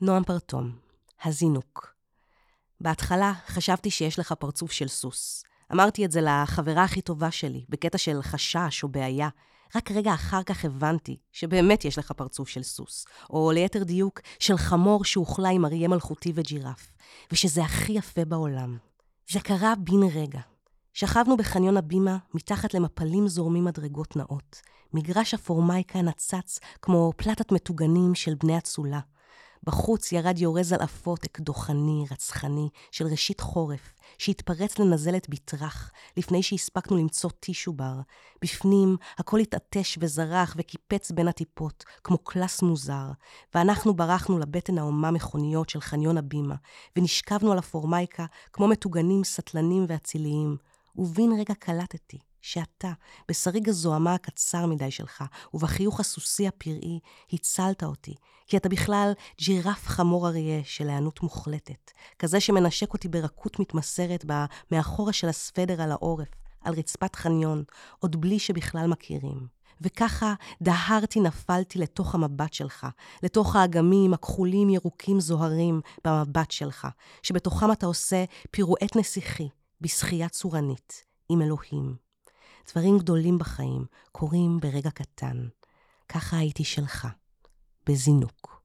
נועם פרטום, הזינוק. בהתחלה חשבתי שיש לך פרצוף של סוס. אמרתי את זה לחברה הכי טובה שלי, בקטע של חשש או בעיה. רק רגע אחר כך הבנתי שבאמת יש לך פרצוף של סוס, או ליתר דיוק, של חמור שהוכלה עם אריה מלכותי וג'ירף, ושזה הכי יפה בעולם. זה קרה בן רגע. שכבנו בחניון הבימה, מתחת למפלים זורמים מדרגות נאות. מגרש הפורמייקה נצץ כמו פלטת מטוגנים של בני אצולה. בחוץ ירד יורז על עפות אקדוחני, רצחני, של ראשית חורף, שהתפרץ לנזלת בטרח, לפני שהספקנו למצוא טישו בר. בפנים הכל התעטש וזרח וקיפץ בין הטיפות, כמו קלאס מוזר, ואנחנו ברחנו לבטן ההומה מכוניות של חניון הבימה, ונשכבנו על הפורמייקה כמו מטוגנים סטלנים ואציליים. ובן רגע קלטתי שאתה, בשריג הזוהמה הקצר מדי שלך, ובחיוך הסוסי הפראי, הצלת אותי, כי אתה בכלל ג'ירף חמור אריה של היענות מוחלטת, כזה שמנשק אותי ברכות מתמסרת מאחורה של הסוודר על העורף, על רצפת חניון, עוד בלי שבכלל מכירים. וככה דהרתי נפלתי לתוך המבט שלך, לתוך האגמים הכחולים ירוקים זוהרים במבט שלך, שבתוכם אתה עושה פירואט נסיכי, בשחייה צורנית, עם אלוהים. דברים גדולים בחיים קורים ברגע קטן. ככה הייתי שלך, בזינוק.